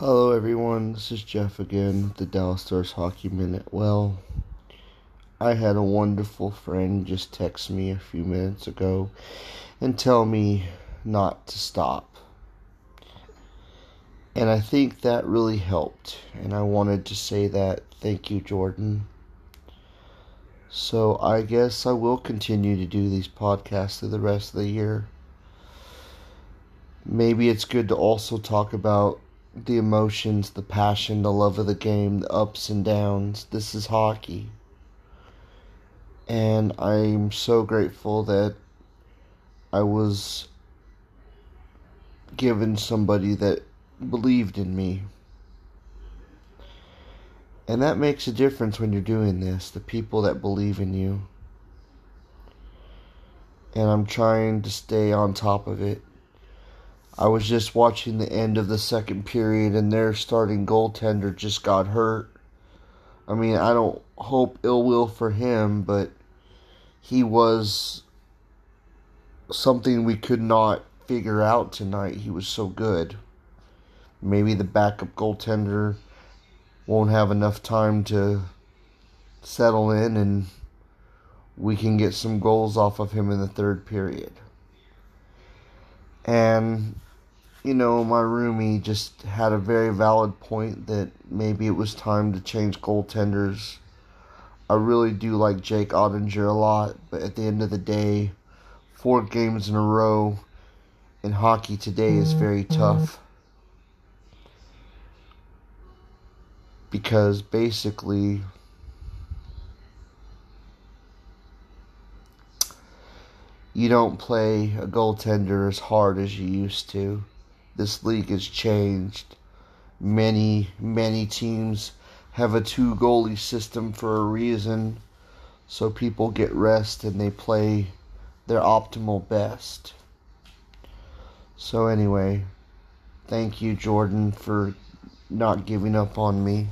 Hello, everyone. This is Jeff again with the Dallas Stars Hockey Minute. Well, I had a wonderful friend just text me a few minutes ago and tell me not to stop. And I think that really helped. And I wanted to say that. Thank you, Jordan. So I guess I will continue to do these podcasts through the rest of the year. Maybe it's good to also talk about the emotions, the passion, the love of the game, the ups and downs. This is hockey. And I'm so grateful that I was given somebody that believed in me. And that makes a difference when you're doing this, the people that believe in you. And I'm trying to stay on top of it. I was just watching the end of the second period and their starting goaltender just got hurt. I mean, I don't hope ill will for him, but he was something we could not figure out tonight. He was so good. Maybe the backup goaltender won't have enough time to settle in and we can get some goals off of him in the third period. And you know, my roomie just had a very valid point that maybe it was time to change goaltenders. I really do like Jake Oettinger a lot, but at the end of the day, four games in a row in hockey today is very mm-hmm. tough. Because basically, you don't play a goaltender as hard as you used to this league has changed. Many, many teams have a two goalie system for a reason. So people get rest and they play their optimal best. So, anyway, thank you, Jordan, for not giving up on me.